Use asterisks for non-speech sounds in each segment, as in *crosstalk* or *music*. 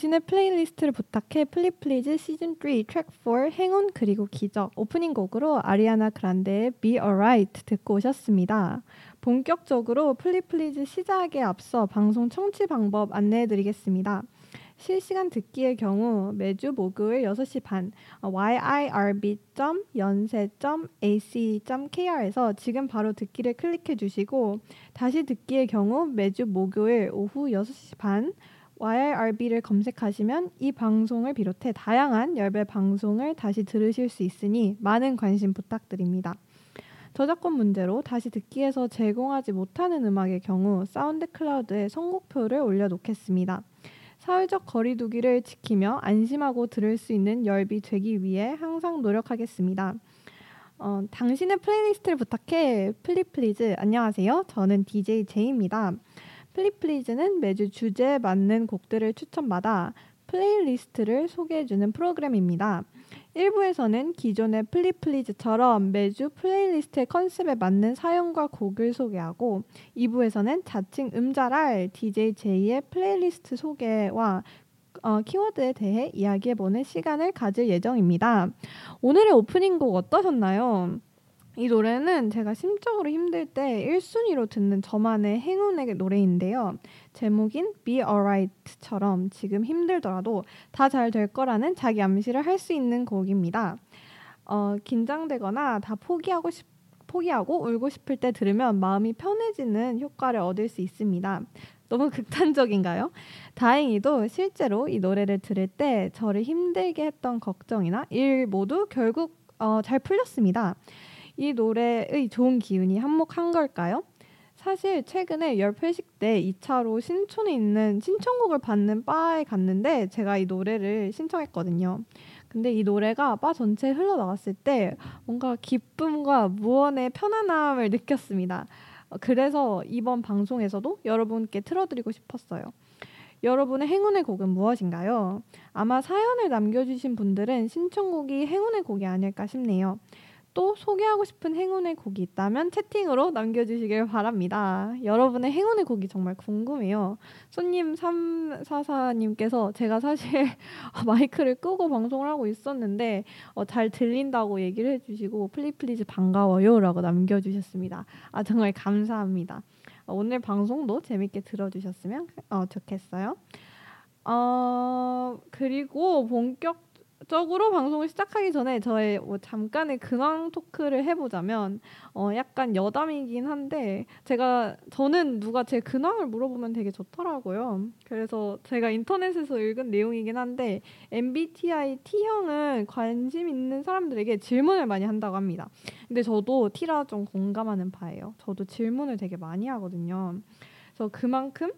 당신의 플레이리스트를 부탁해 플리플리즈 시즌 3 트랙 4 행운 그리고 기적 오프닝 곡으로 아리아나 그란데의 Be Alright 듣고 오셨습니다. 본격적으로 플리플리즈 시작에 앞서 방송 청취 방법 안내해 드리겠습니다. 실시간 듣기의 경우 매주 목요일 6시 반 yirb.yonsei.ac.kr에서 지금 바로 듣기를 클릭해 주시고 다시 듣기의 경우 매주 목요일 오후 6시 반 YRB를 검색하시면 이 방송을 비롯해 다양한 열배 방송을 다시 들으실 수 있으니 많은 관심 부탁드립니다. 저작권 문제로 다시 듣기에서 제공하지 못하는 음악의 경우 SoundCloud에 선곡표를 올려놓겠습니다. 사회적 거리두기를 지키며 안심하고 들을 수 있는 열비 되기 위해 항상 노력하겠습니다. 어, 당신의 플레이리스트를 부탁해 플리플리즈 안녕하세요. 저는 DJ 제이입니다. 플리플리즈는 매주 주제에 맞는 곡들을 추천받아 플레이리스트를 소개해주는 프로그램입니다. 1부에서는 기존의 플리플리즈처럼 매주 플레이리스트의 컨셉에 맞는 사연과 곡을 소개하고 2부에서는 자칭 음자랄 DJ 제이의 플레이리스트 소개와 어, 키워드에 대해 이야기해보는 시간을 가질 예정입니다. 오늘의 오프닝 곡 어떠셨나요? 이 노래는 제가 심적으로 힘들 때 1순위로 듣는 저만의 행운의 노래인데요. 제목인 Be Alright처럼 지금 힘들더라도 다 잘 될 거라는 자기 암시를 할 수 있는 곡입니다. 어, 긴장되거나 다 포기하고 싶 포기하고 울고 싶을 때 들으면 마음이 편해지는 효과를 얻을 수 있습니다. 너무 *laughs* 극단적인가요? 다행히도 실제로 이 노래를 들을 때 저를 힘들게 했던 걱정이나 일 모두 결국 어, 잘 풀렸습니다. 이 노래의 좋은 기운이 한몫한 걸까요? 사실 최근에 열 회식 때 2차로 신촌에 있는 신청곡을 받는 바에 갔는데 제가 이 노래를 신청했거든요. 근데 이 노래가 바 전체에 흘러나왔을 때 뭔가 기쁨과 무언의 편안함을 느꼈습니다. 그래서 이번 방송에서도 여러분께 틀어드리고 싶었어요. 여러분의 행운의 곡은 무엇인가요? 아마 사연을 남겨주신 분들은 신청곡이 행운의 곡이 아닐까 싶네요. 또 소개하고 싶은 행운의 곡이 있다면 채팅으로 남겨주시길 바랍니다. 여러분의 행운의 곡이 정말 궁금해요. 손님 344님께서 제가 사실 *laughs* 마이크를 끄고 방송을 하고 있었는데 어, 잘 들린다고 얘기를 해주시고 플리플리즈 반가워요 라고 남겨주셨습니다. 아 정말 감사합니다. 어, 오늘 방송도 재밌게 들어주셨으면 어, 좋겠어요. 어, 그리고 본격 적으로 방송을 시작하기 전에 저의 뭐 잠깐의 근황 토크를 해보자면 어 약간 여담이긴 한데 제가 저는 누가 제 근황을 물어보면 되게 좋더라고요. 그래서 제가 인터넷에서 읽은 내용이긴 한데 MBTI T형은 관심 있는 사람들에게 질문을 많이 한다고 합니다. 근데 저도 T라 좀 공감하는 바예요. 저도 질문을 되게 많이 하거든요. 그래서 그만큼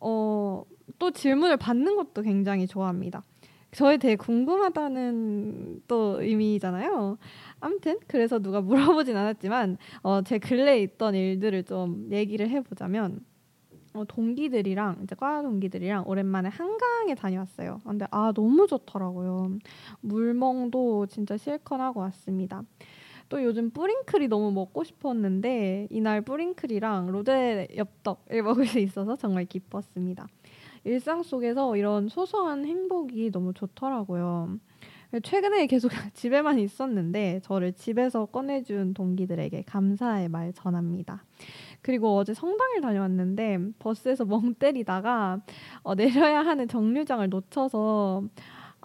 어, 또 질문을 받는 것도 굉장히 좋아합니다. 저에 대해 궁금하다는 또 의미잖아요. 아무튼 그래서 누가 물어보진 않았지만 어, 제 근래에 있던 일들을 좀 얘기를 해보자면 어, 동기들이랑 이제 과 동기들이랑 오랜만에 한강에 다녀왔어요. 근데 아 너무 좋더라고요. 물멍도 진짜 실컷 하고 왔습니다. 또 요즘 뿌링클이 너무 먹고 싶었는데 이날 뿌링클이랑 로제 엽떡을 *laughs* 먹을 수 있어서 정말 기뻤습니다. 일상 속에서 이런 소소한 행복이 너무 좋더라고요. 최근에 계속 *laughs* 집에만 있었는데 저를 집에서 꺼내준 동기들에게 감사의 말 전합니다. 그리고 어제 성당을 다녀왔는데 버스에서 멍 *laughs* 때리다가 어, 내려야 하는 정류장을 놓쳐서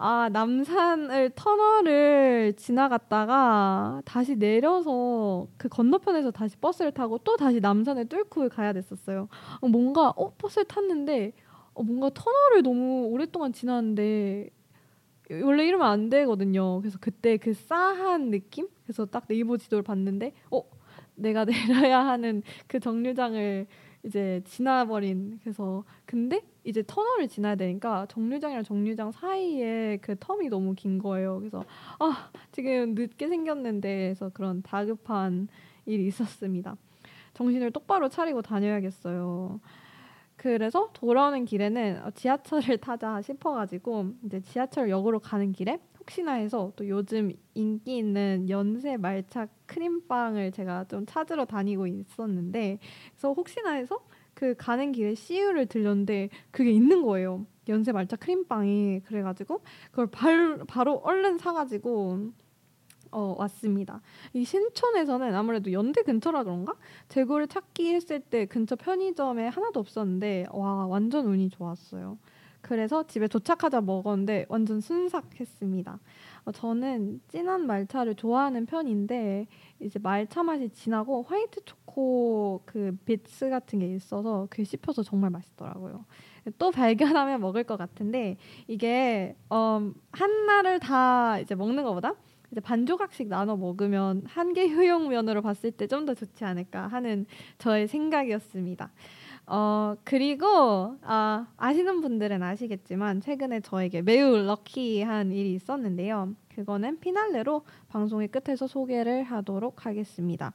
아 남산을 터널을 지나갔다가 다시 내려서 그 건너편에서 다시 버스를 타고 또 다시 남산을 뚫고 가야 됐었어요. 어, 뭔가 어 버스를 탔는데 어, 뭔가 터널을 너무 오랫동안 지났는데 원래 이러면 안 되거든요. 그래서 그때 그 싸한 느낌? 그래서 딱 네이버 지도를 봤는데 어 내가 *laughs* 내려야 하는 그 정류장을 이제 지나버린 그래서 근데 이제 터널을 지나야 되니까 정류장이랑 정류장 사이에 그 텀이 너무 긴 거예요. 그래서 아 지금 늦게 생겼는데 그래서 그런 다급한 일이 있었습니다. 정신을 똑바로 차리고 다녀야겠어요. 그래서 돌아오는 길에는 어, 지하철을 *laughs* 타자 싶어가지고 이제 지하철역으로 가는 길에 혹시나 해서 또 요즘 인기 있는 연세 말차 크림빵을 제가 좀 찾으러 다니고 있었는데 그래서 혹시나 해서 그 가는 길에 CU를 들렸는데 그게 있는 거예요. 연세 말차 크림빵이 그래가지고 그걸 발, 바로 얼른 사가지고 어, 왔습니다. 이 신촌에서는 아무래도 연대 근처라 그런가? 재고를 찾기 했을 때 근처 편의점에 하나도 없었는데 와 완전 운이 좋았어요. 그래서 집에 도착하자 먹었는데 완전 순삭했습니다. 어, 저는 진한 말차를 좋아하는 편인데 이제 말차 맛이 진하고 화이트 초코 그 비츠 같은 게 있어서 그 씹혀서 정말 맛있더라고요. 또 발견하면 먹을 것 같은데 이게 음, 하나를 다 이제 먹는 것보다 이제 반 조각씩 나눠 먹으면 한 개 효용면으로 봤을 때 좀 더 좋지 않을까 하는 저의 생각이었습니다. 어 그리고 아 아시는 분들은 아시겠지만 최근에 저에게 매우 럭키한 일이 있었는데요. 그거는 피날레로 방송의 끝에서 소개를 하도록 하겠습니다.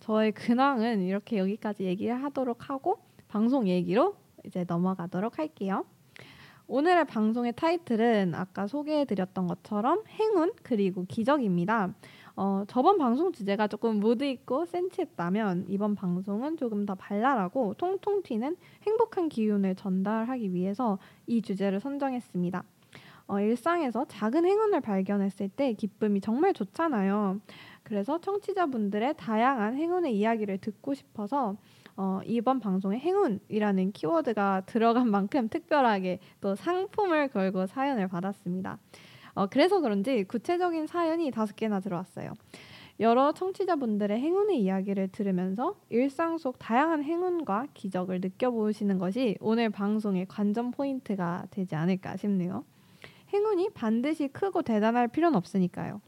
저의 근황은 이렇게 여기까지 얘기를 하도록 하고 방송 얘기로 이제 넘어가도록 할게요. 오늘의 방송의 타이틀은 아까 소개해드렸던 것처럼 행운 그리고 기적입니다. 어, 저번 방송 주제가 조금 무드 있고 센치했다면 이번 방송은 조금 더 발랄하고 통통 튀는 행복한 기운을 전달하기 위해서 이 주제를 선정했습니다. 어, 일상에서 작은 행운을 발견했을 때 기쁨이 정말 좋잖아요. 그래서 청취자분들의 다양한 행운의 이야기를 듣고 싶어서 어, 이번 방송에 행운이라는 키워드가 들어간 만큼 특별하게 또 상품을 걸고 사연을 받았습니다. 어, 그래서 그런지 구체적인 사연이 다섯 개나 들어왔어요. 여러 청취자분들의 행운의 이야기를 들으면서 일상 속 다양한 행운과 기적을 느껴보시는 것이 오늘 방송의 관전 포인트가 되지 않을까 싶네요. 행운이 반드시 크고 대단할 필요는 없으니까요.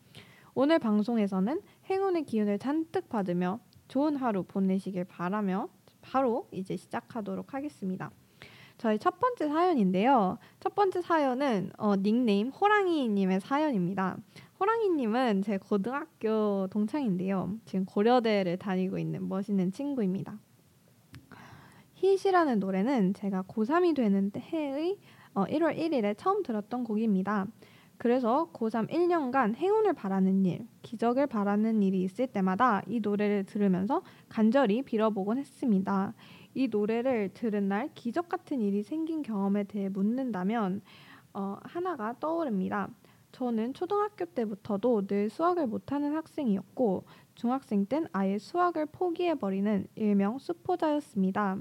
오늘 방송에서는 행운의 기운을 잔뜩 받으며 좋은 하루 보내시길 바라며 바로 이제 시작하도록 하겠습니다. 저희 첫 번째 사연인데요. 첫 번째 사연은 어, 닉네임 호랑이님의 사연입니다. 호랑이님은 제 고등학교 동창인데요. 지금 고려대를 다니고 있는 멋있는 친구입니다. hit이라는 노래는 제가 고3이 되는 해의 어, 1월 1일에 처음 들었던 곡입니다. 그래서 고3 1년간 행운을 바라는 일, 기적을 바라는 일이 있을 때마다 이 노래를 들으면서 간절히 빌어보곤 했습니다. 이 노래를 들은 날 기적 같은 일이 생긴 경험에 대해 묻는다면 어, 하나가 떠오릅니다. 저는 초등학교 때부터도 늘 수학을 못하는 학생이었고 중학생 땐 아예 수학을 포기해버리는 일명 수포자였습니다.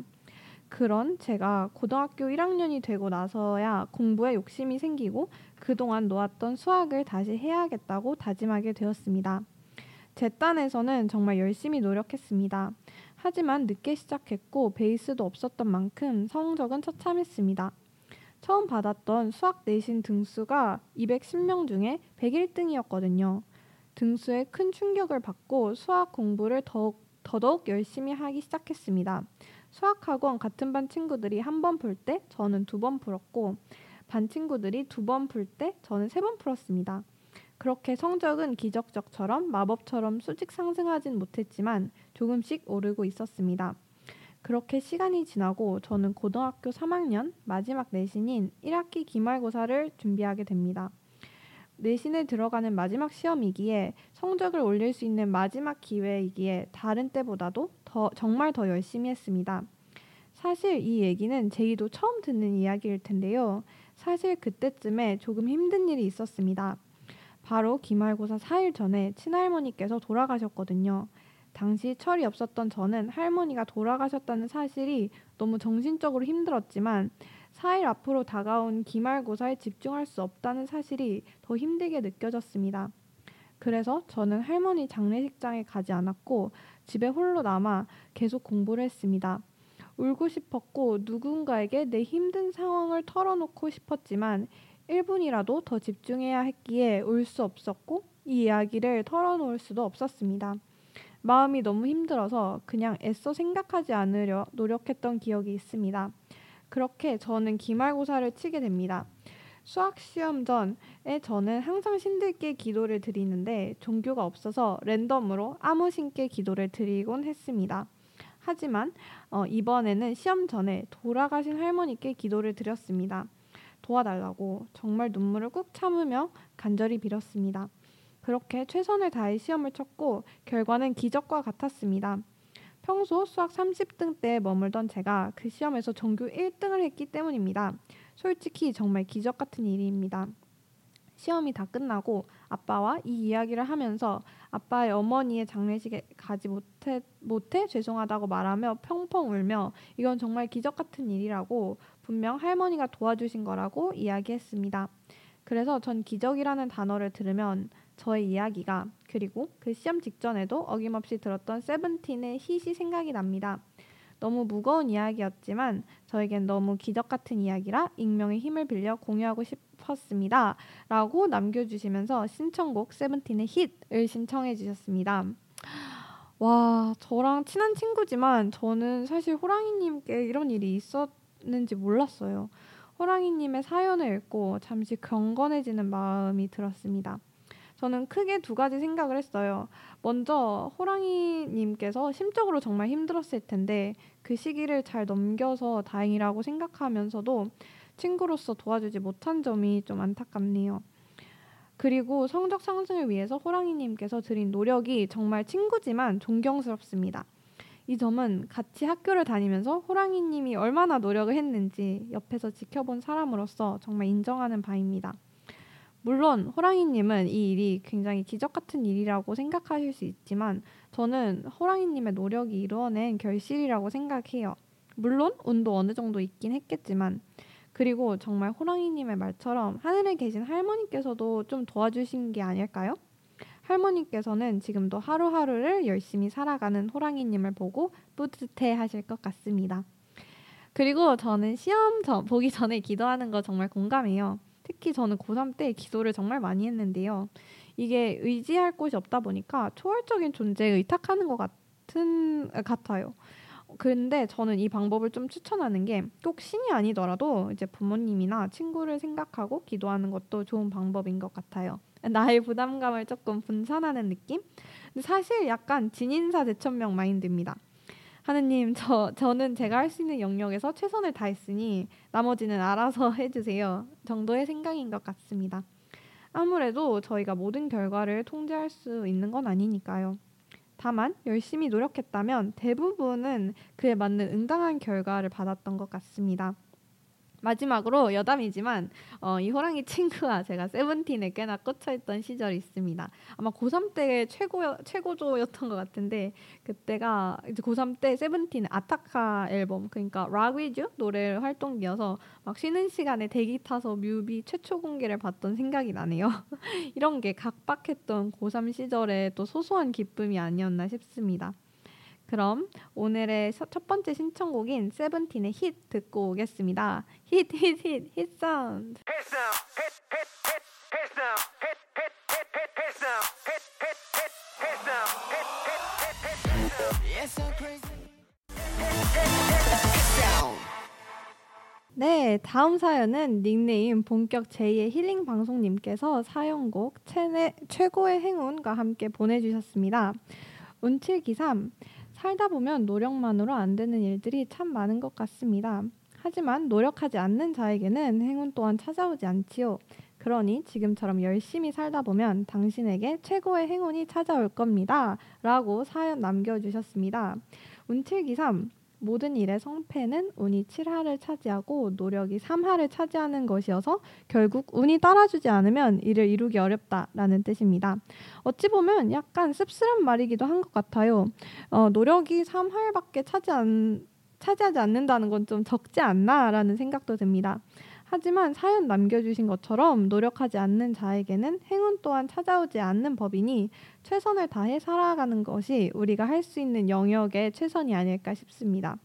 그런 제가 고등학교 1학년이 되고 나서야 공부에 욕심이 생기고 그동안 놓았던 수학을 다시 해야겠다고 다짐하게 되었습니다. 제 딴에서는 정말 열심히 노력했습니다. 하지만 늦게 시작했고 베이스도 없었던 만큼 성적은 처참했습니다. 처음 받았던 수학 내신 등수가 210명 중에 101등이었거든요. 등수에 큰 충격을 받고 수학 공부를 더욱, 더더욱 열심히 하기 시작했습니다. 수학학원 같은 반 친구들이 한번풀때 저는 두 번 풀었고 반 친구들이 두 번 풀 때 저는 세 번 풀었습니다. 그렇게 성적은 기적적처럼 마법처럼 수직 상승하진 못했지만 조금씩 오르고 있었습니다. 그렇게 시간이 지나고 저는 고등학교 3학년 마지막 내신인 1학기 기말고사를 준비하게 됩니다. 내신에 들어가는 마지막 시험이기에 성적을 올릴 수 있는 마지막 기회이기에 다른 때보다도 더 정말 더 열심히 했습니다. 사실 이 얘기는 제이도 처음 듣는 이야기일 텐데요. 사실 그때쯤에 조금 힘든 일이 있었습니다. 바로 기말고사 4일 전에 친할머니께서 돌아가셨거든요. 당시 철이 없었던 저는 할머니가 돌아가셨다는 사실이 너무 정신적으로 힘들었지만 4일 앞으로 다가온 기말고사에 집중할 수 없다는 사실이 더 힘들게 느껴졌습니다. 그래서 저는 할머니 장례식장에 가지 않았고 집에 홀로 남아 계속 공부를 했습니다. 울고 싶었고 누군가에게 내 힘든 상황을 털어놓고 싶었지만 1분이라도 더 집중해야 했기에 울 수 없었고 이 이야기를 털어놓을 수도 없었습니다. 마음이 너무 힘들어서 그냥 애써 생각하지 않으려 노력했던 기억이 있습니다. 그렇게 저는 기말고사를 치게 됩니다. 수학 시험 전에 저는 항상 신들께 기도를 드리는데 종교가 없어서 랜덤으로 아무 신께 기도를 드리곤 했습니다. 하지만 어, 이번에는 시험 전에 돌아가신 할머니께 기도를 드렸습니다. 도와달라고 정말 눈물을 꾹 참으며 간절히 빌었습니다. 그렇게 최선을 다해 시험을 쳤고 결과는 기적과 같았습니다. 평소 수학 30등 때 머물던 제가 그 시험에서 전교 1등을 했기 때문입니다. 솔직히 정말 기적 같은 일입니다. 시험이 다 끝나고 아빠와 이 이야기를 하면서 아빠의 어머니의 장례식에 가지 못해, 못해 죄송하다고 말하며 펑펑 울며 이건 정말 기적 같은 일이라고 분명 할머니가 도와주신 거라고 이야기했습니다. 그래서 전 기적이라는 단어를 들으면 저의 이야기가 그리고 그 시험 직전에도 어김없이 들었던 세븐틴의 hit이 생각이 납니다. 너무 무거운 이야기였지만 저에겐 너무 기적 같은 이야기라 익명의 힘을 빌려 공유하고 싶었습니다. 라고 남겨주시면서 신청곡 세븐틴의 hit을 신청해 주셨습니다. 와, 저랑 친한 친구지만 저는 사실 호랑이님께 이런 일이 있었는지 몰랐어요. 호랑이님의 사연을 읽고 잠시 경건해지는 마음이 들었습니다. 저는 크게 두 가지 생각을 했어요. 먼저 호랑이님께서 심적으로 정말 힘들었을 텐데 그 시기를 잘 넘겨서 다행이라고 생각하면서도 친구로서 도와주지 못한 점이 좀 안타깝네요. 그리고 성적 상승을 위해서 호랑이님께서 드린 노력이 정말 친구지만 존경스럽습니다. 이 점은 같이 학교를 다니면서 호랑이님이 얼마나 노력을 했는지 옆에서 지켜본 사람으로서 정말 인정하는 바입니다. 물론 호랑이님은 이 일이 굉장히 기적 같은 일이라고 생각하실 수 있지만 저는 호랑이님의 노력이 이루어낸 결실이라고 생각해요. 물론 운도 어느 정도 있긴 했겠지만 그리고 정말 호랑이님의 말처럼 하늘에 계신 할머니께서도 좀 도와주신 게 아닐까요? 할머니께서는 지금도 하루하루를 열심히 살아가는 호랑이님을 보고 뿌듯해 하실 것 같습니다. 그리고 저는 시험 전, 보기 전에 기도하는 거 정말 공감해요. 특히 저는 고3 때 기도를 정말 많이 했는데요. 이게 의지할 곳이 없다 보니까 초월적인 존재에 의탁하는 것 같은 같아요. 근데 저는 이 방법을 좀 추천하는 게 꼭 신이 아니더라도 이제 부모님이나 친구를 생각하고 기도하는 것도 좋은 방법인 것 같아요. 나의 부담감을 조금 분산하는 느낌? 근데 사실 약간 진인사 대천명 마인드입니다. 하느님, 저, 저는 제가 할 수 있는 영역에서 최선을 다했으니 나머지는 알아서 *laughs* 해주세요. 정도의 생각인 것 같습니다. 아무래도 저희가 모든 결과를 통제할 수 있는 건 아니니까요. 다만 열심히 노력했다면 대부분은 그에 맞는 응당한 결과를 받았던 것 같습니다. 마지막으로 여담이지만 어, 이 호랑이 친구와 제가 세븐틴에 꽤나 꽂혀있던 시절이 있습니다. 아마 고3 때 최고 최고조였던 것 같은데 그때가 이제 고3 때 세븐틴 아타카 앨범 그러니까 락 위주 노래 활동기여서 막 쉬는 시간에 대기 타서 뮤비 최초 공개를 봤던 생각이 나네요. *laughs* 이런 게 각박했던 고3 시절의 또 소소한 기쁨이 아니었나 싶습니다. 그럼 오늘의 첫 번째 신청곡인 세븐틴의 힛 듣고 오겠습니다. hit, hit, hit, hit sound. 네, 다음 사연은 닉네임 본격 제이의 힐링 방송님께서 사연곡 최내, 최고의 행운과 함께 보내주셨습니다. 운칠기삼 살다 보면 노력만으로 안 되는 일들이 참 많은 것 같습니다. 하지만 노력하지 않는 자에게는 행운 또한 찾아오지 않지요. 그러니 지금처럼 열심히 살다 보면 당신에게 최고의 행운이 찾아올 겁니다. 라고 사연 남겨주셨습니다. 운칠기삼 모든 일의 성패는 운이 7하를 차지하고 노력이 3하를 차지하는 것이어서 결국 운이 따라주지 않으면 일을 이루기 어렵다라는 뜻입니다. 어찌 보면 약간 씁쓸한 말이기도 한 것 같아요. 어, 노력이 3할밖에 차지 안, 차지하지 않는다는 건 좀 적지 않나라는 생각도 듭니다. 하지만 사연 남겨주신 것처럼 노력하지 않는 자에게는 행운 또한 찾아오지 않는 법이니 최선을 다해 살아가는 것이 우리가 할 수 있는 영역의 최선이 아닐까 싶습니다.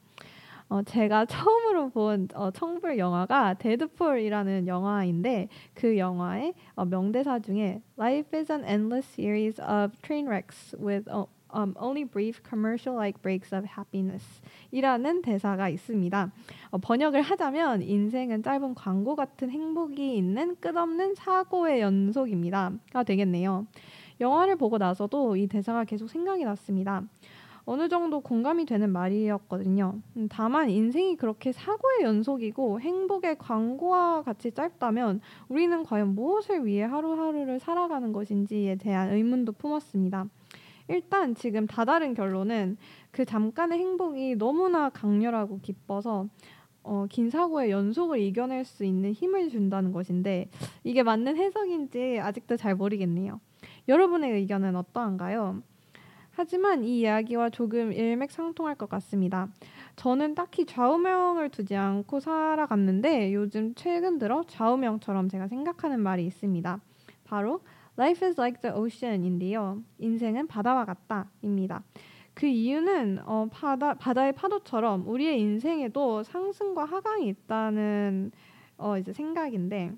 어, 제가 *laughs* 처음으로 본 어, 청불 영화가 데드풀이라는 영화인데 그 영화의 어, 명대사 중에 Life is an endless series of train wrecks with uh, um, only brief commercial-like breaks of happiness 이라는 대사가 있습니다. 어, 번역을 하자면 인생은 짧은 광고 같은 행복이 있는 끝없는 사고의 연속입니다.가 되겠네요. 영화를 보고 나서도 이 대사가 계속 생각이 났습니다. 어느 정도 공감이 되는 말이었거든요. 음, 다만 인생이 그렇게 사고의 연속이고 행복의 광고와 같이 짧다면 우리는 과연 무엇을 위해 하루하루를 살아가는 것인지에 대한 의문도 품었습니다. 일단 지금 다다른 결론은 그 잠깐의 행복이 너무나 강렬하고 기뻐서 어, 긴 사고의 연속을 이겨낼 수 있는 힘을 준다는 것인데 이게 맞는 해석인지 아직도 잘 모르겠네요. 여러분의 의견은 어떠한가요? 하지만 이 이야기와 조금 일맥상통할 것 같습니다. 저는 딱히 좌우명을 두지 않고 살아갔는데 요즘 최근 들어 좌우명처럼 제가 생각하는 말이 있습니다. 바로 Life is like the ocean인데요. 인생은 바다와 같다입니다. 그 이유는 어, 바다 바다의 파도처럼 우리의 인생에도 상승과 하강이 있다는 어, 이제 생각인데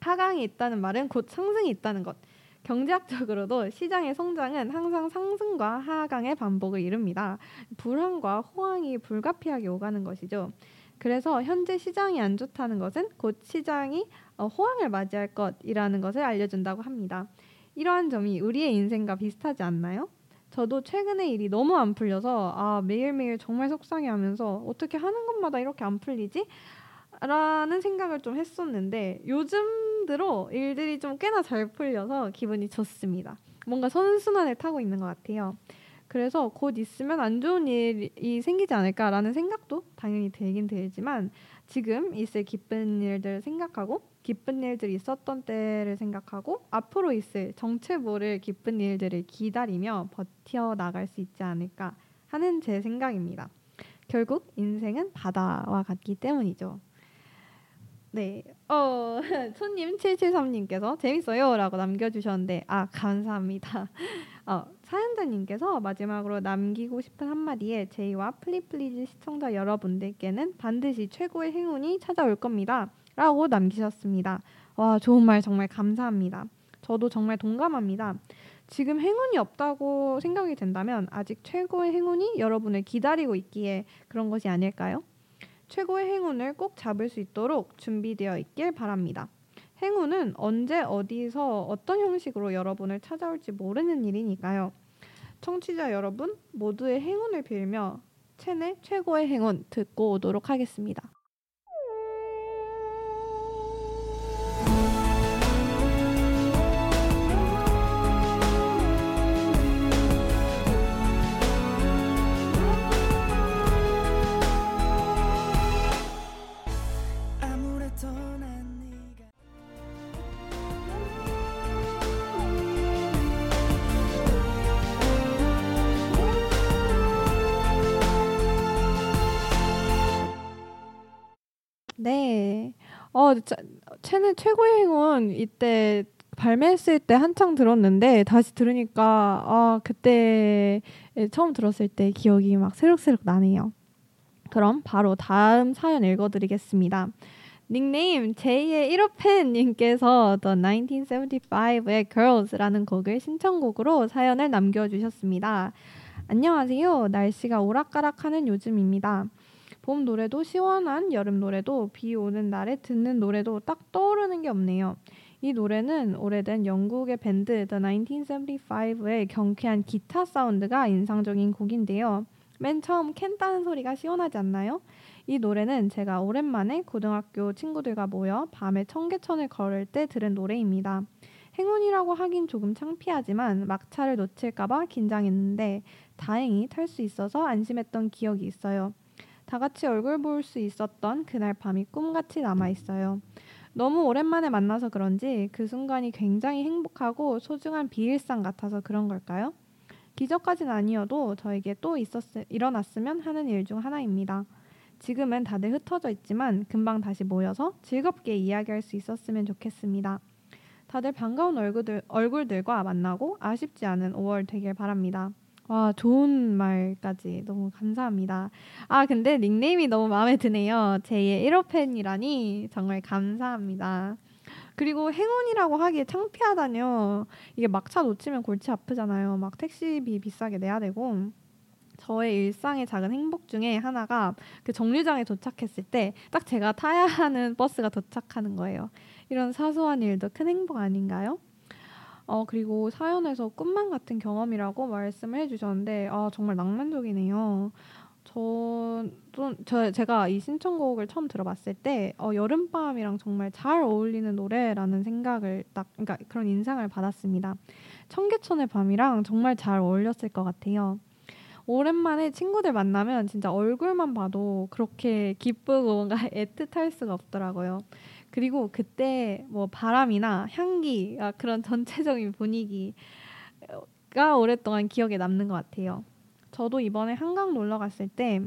하강이 있다는 말은 곧 상승이 있다는 것. 경제학적으로도 시장의 성장은 항상 상승과 하강의 반복을 이룹니다. 불황과 호황이 불가피하게 오가는 것이죠. 그래서 현재 시장이 안 좋다는 것은 곧 시장이 어, 호황을 맞이할 것이라는 것을 알려준다고 합니다. 이러한 점이 우리의 인생과 비슷하지 않나요? 저도 최근에 일이 너무 안 풀려서 아 매일매일 정말 속상해하면서 어떻게 하는 것마다 이렇게 안 풀리지? 라는 생각을 좀 했었는데 요즘 들어 일들이 좀 꽤나 잘 풀려서 기분이 좋습니다. 뭔가 선순환을 타고 있는 것 같아요. 그래서 곧 있으면 안 좋은 일이 생기지 않을까라는 생각도 당연히 들긴 들지만 지금 있을 기쁜 일들을 생각하고 기쁜 일들이 있었던 때를 생각하고 앞으로 있을 정체 모를 기쁜 일들을 기다리며 버텨 나갈 수 있지 않을까 하는 제 생각입니다. 결국 인생은 바다와 같기 때문이죠. 네. 어, *laughs* 손님 773님께서 재밌어요 라고 남겨 주셨는데 아, 감사합니다. *laughs* 어, 사연자님께서 마지막으로 남기고 싶은 한마디에 제이와 플리플리즈 시청자 여러분들께는 반드시 최고의 행운이 찾아올 겁니다. 라고 남기셨습니다. 와, 좋은 말 정말 감사합니다. 저도 정말 동감합니다. 지금 행운이 없다고 생각이 된다면 아직 최고의 행운이 여러분을 기다리고 있기에 그런 것이 아닐까요? 최고의 행운을 꼭 잡을 수 있도록 준비되어 있길 바랍니다. 행운은 언제 어디서 어떤 형식으로 여러분을 찾아올지 모르는 일이니까요. 청취자 여러분 모두의 행운을 빌며 채널 최고의 행운 듣고 오도록 하겠습니다. 어, 채널 최고의 행운 이때 발매했을 때 한창 들었는데 다시 들으니까 아, 그때 처음 들었을 때 기억이 막 새록새록 나네요. 그럼 바로 다음 사연 읽어드리겠습니다. 닉네임 제2의 1호 팬님께서 The 1975의 Girls라는 곡을 신청곡으로 사연을 남겨주셨습니다. 안녕하세요. 날씨가 오락가락하는 요즘입니다. 봄 노래도 시원한 여름 노래도 비 오는 날에 듣는 노래도 딱 떠오르는 게 없네요. 이 노래는 오래된 영국의 밴드 The 1975의 경쾌한 기타 사운드가 인상적인 곡인데요. 맨 처음 캔 따는 소리가 시원하지 않나요? 이 노래는 제가 오랜만에 고등학교 친구들과 모여 밤에 청계천을 걸을 때 들은 노래입니다. 행운이라고 하긴 조금 창피하지만 막차를 놓칠까봐 긴장했는데 다행히 탈 수 있어서 안심했던 기억이 있어요. 다 같이 얼굴 볼 수 있었던 그날 밤이 꿈같이 남아 있어요. 너무 오랜만에 만나서 그런지 그 순간이 굉장히 행복하고 소중한 비일상 같아서 그런 걸까요? 기적까진 아니어도 저에게 또 있었, 일어났으면 하는 일 중 하나입니다. 지금은 다들 흩어져 있지만 금방 다시 모여서 즐겁게 이야기할 수 있었으면 좋겠습니다. 다들 반가운 얼굴들, 얼굴들과 만나고 아쉽지 않은 5월 되길 바랍니다. 와, 좋은 말까지 너무 감사합니다. 아, 근데 닉네임이 너무 마음에 드네요. 제2의 1호 팬이라니 정말 감사합니다. 그리고 행운이라고 하기에 창피하다뇨. 이게 막차 놓치면 골치 아프잖아요. 막 택시비 비싸게 내야 되고. 저의 일상의 작은 행복 중에 하나가 그 정류장에 도착했을 때 딱 제가 타야 하는 버스가 도착하는 거예요. 이런 사소한 일도 큰 행복 아닌가요? 어 그리고 사연에서 꿈만 같은 경험이라고 말씀을 해주셨는데 아 정말 낭만적이네요. 저도 저 제가 이 신청곡을 처음 들어봤을 때 어, 여름밤이랑 정말 잘 어울리는 노래라는 생각을 딱 그러니까 그런 인상을 받았습니다. 청계천의 밤이랑 정말 잘 어울렸을 것 같아요. 오랜만에 친구들 만나면 진짜 얼굴만 봐도 그렇게 기쁘고 뭔가 *laughs* 애틋할 수가 없더라고요. 그리고 그때 뭐 바람이나 향기, 아, 그런 전체적인 분위기가 오랫동안 기억에 남는 것 같아요. 저도 이번에 한강 놀러 갔을 때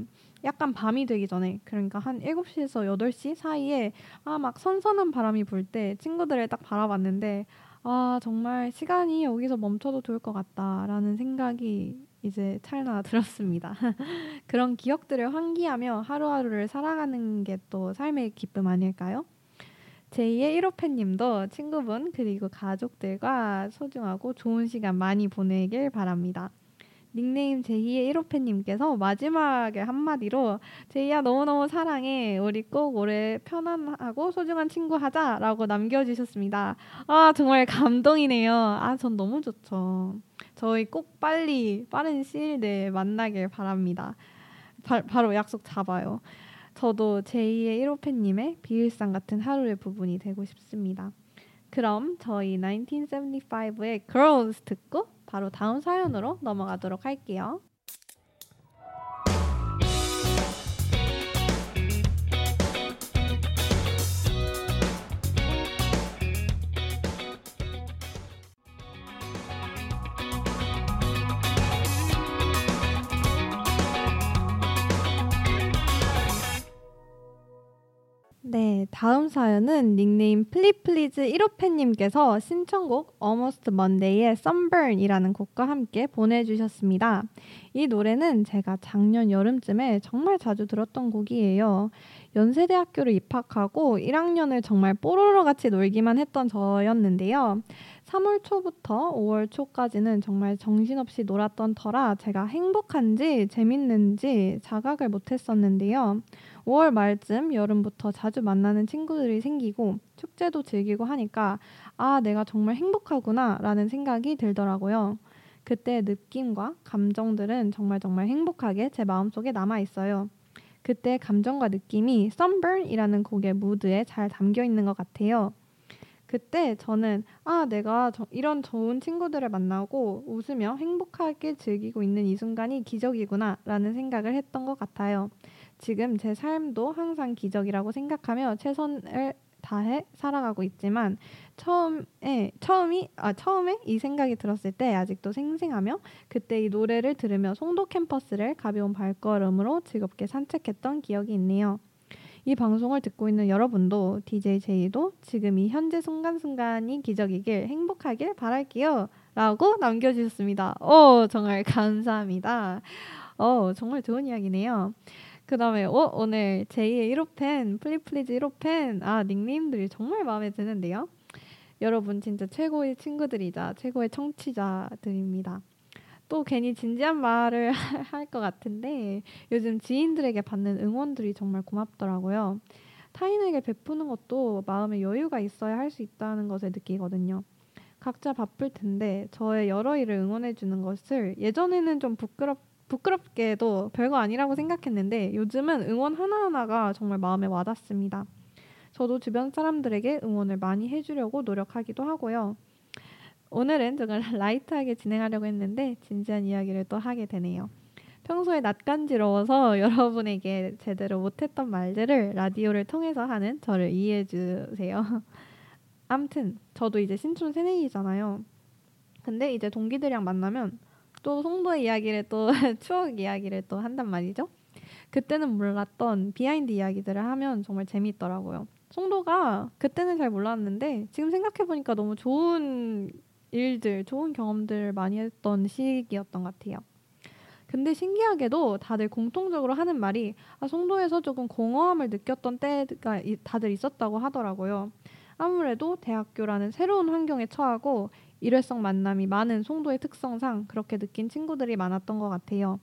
약간 밤이 되기 전에 그러니까 한 7시에서 8시 사이에 아 막 선선한 바람이 불 때 친구들을 딱 바라봤는데 아 정말 시간이 여기서 멈춰도 좋을 것 같다라는 생각이 이제 찰나 들었습니다. *laughs* 그런 기억들을 환기하며 하루하루를 살아가는 게 또 삶의 기쁨 아닐까요? 제2의 1호 팬님도 친구분 그리고 가족들과 소중하고 좋은 시간 많이 보내길 바랍니다. 닉네임 제이의 1호팬님께서 마지막에 한마디로 제이야 너무너무 사랑해. 우리 꼭 올해 편안하고 소중한 친구 하자 라고 남겨주셨습니다. 아 정말 감동이네요. 아 전 너무 좋죠. 저희 꼭 빨리 빠른 시일 내에 만나길 바랍니다. 바, 바로 약속 잡아요. 저도 제2의 1호팬님의 비일상 같은 하루의 부분이 되고 싶습니다. 그럼 저희 1975의 Girls 듣고 바로 다음 사연으로 넘어가도록 할게요. 네, 다음 사연은 닉네임 플리플리즈 1호팬님께서 신청곡 Almost Monday의 Sunburn이라는 곡과 함께 보내주셨습니다. 이 노래는 제가 작년 여름쯤에 정말 자주 들었던 곡이에요. 연세대학교를 입학하고 1학년을 정말 뽀로로 같이 놀기만 했던 저였는데요. 3월 초부터 5월 초까지는 정말 정신없이 놀았던 터라 제가 행복한지 재밌는지 자각을 못했었는데요. 5월 말쯤 여름부터 자주 만나는 친구들이 생기고 축제도 즐기고 하니까 아, 내가 정말 행복하구나 라는 생각이 들더라고요. 그때 느낌과 감정들은 정말 정말 행복하게 제 마음속에 남아 있어요. 그때 감정과 느낌이 Sunburn이라는 곡의 무드에 잘 담겨 있는 것 같아요. 그때 저는 아 내가 이런 좋은 친구들을 만나고 웃으며 행복하게 즐기고 있는 이 순간이 기적이구나라는 생각을 했던 것 같아요. 지금 제 삶도 항상 기적이라고 생각하며 최선을 다해 살아가고 있지만 처음에 처음이 아 처음에 이 생각이 들었을 때 아직도 생생하며 그때 이 노래를 들으며 송도 캠퍼스를 가벼운 발걸음으로 즐겁게 산책했던 기억이 있네요. 이 방송을 듣고 있는 여러분도 DJ 제이도 지금 이 현재 순간순간이 기적이길 행복하길 바랄게요. 라고 남겨주셨습니다. 오, 정말 감사합니다. 어, 정말 좋은 이야기네요. 그 다음에 어, 오늘 제이의 1호 팬, 플리플리즈 1호 팬, 아, 닉네임들이 정말 마음에 드는데요. 여러분 진짜 최고의 친구들이자 최고의 청취자들입니다. 또 괜히 진지한 말을 *laughs* 할 것 같은데 요즘 지인들에게 받는 응원들이 정말 고맙더라고요. 타인에게 베푸는 것도 마음의 여유가 있어야 할 수 있다는 것을 느끼거든요. 각자 바쁠 텐데 저의 여러 일을 응원해 주는 것을 예전에는 좀 부끄럽 부끄럽게도 별거 아니라고 생각했는데 요즘은 응원 하나하나가 정말 마음에 와닿습니다. 저도 주변 사람들에게 응원을 많이 해주려고 노력하기도 하고요. 오늘은 정말 *laughs* 라이트하게 진행하려고 했는데 진지한 이야기를 또 하게 되네요. 평소에 낯간지러워서 *laughs* 여러분에게 제대로 못했던 말들을 라디오를 통해서 하는 저를 이해해 주세요. *laughs* 암튼 저도 이제 신촌 새내기잖아요. 근데 이제 동기들이랑 만나면 또 송도의 이야기를 또 *laughs* 추억 이야기를 또 한단 말이죠. 그때는 몰랐던 behind 이야기들을 하면 정말 재미있더라고요. 송도가 그때는 잘 몰랐는데 지금 생각해 보니까 너무 좋은 일들, 좋은 경험들을 많이 했던 시기였던 것 같아요. 근데 신기하게도 다들 공통적으로 하는 말이 아, 송도에서 조금 공허함을 느꼈던 때가 다들 있었다고 하더라고요. 아무래도 대학교라는 새로운 환경에 처하고 일회성 만남이 많은 송도의 특성상 그렇게 느낀 친구들이 많았던 것 같아요.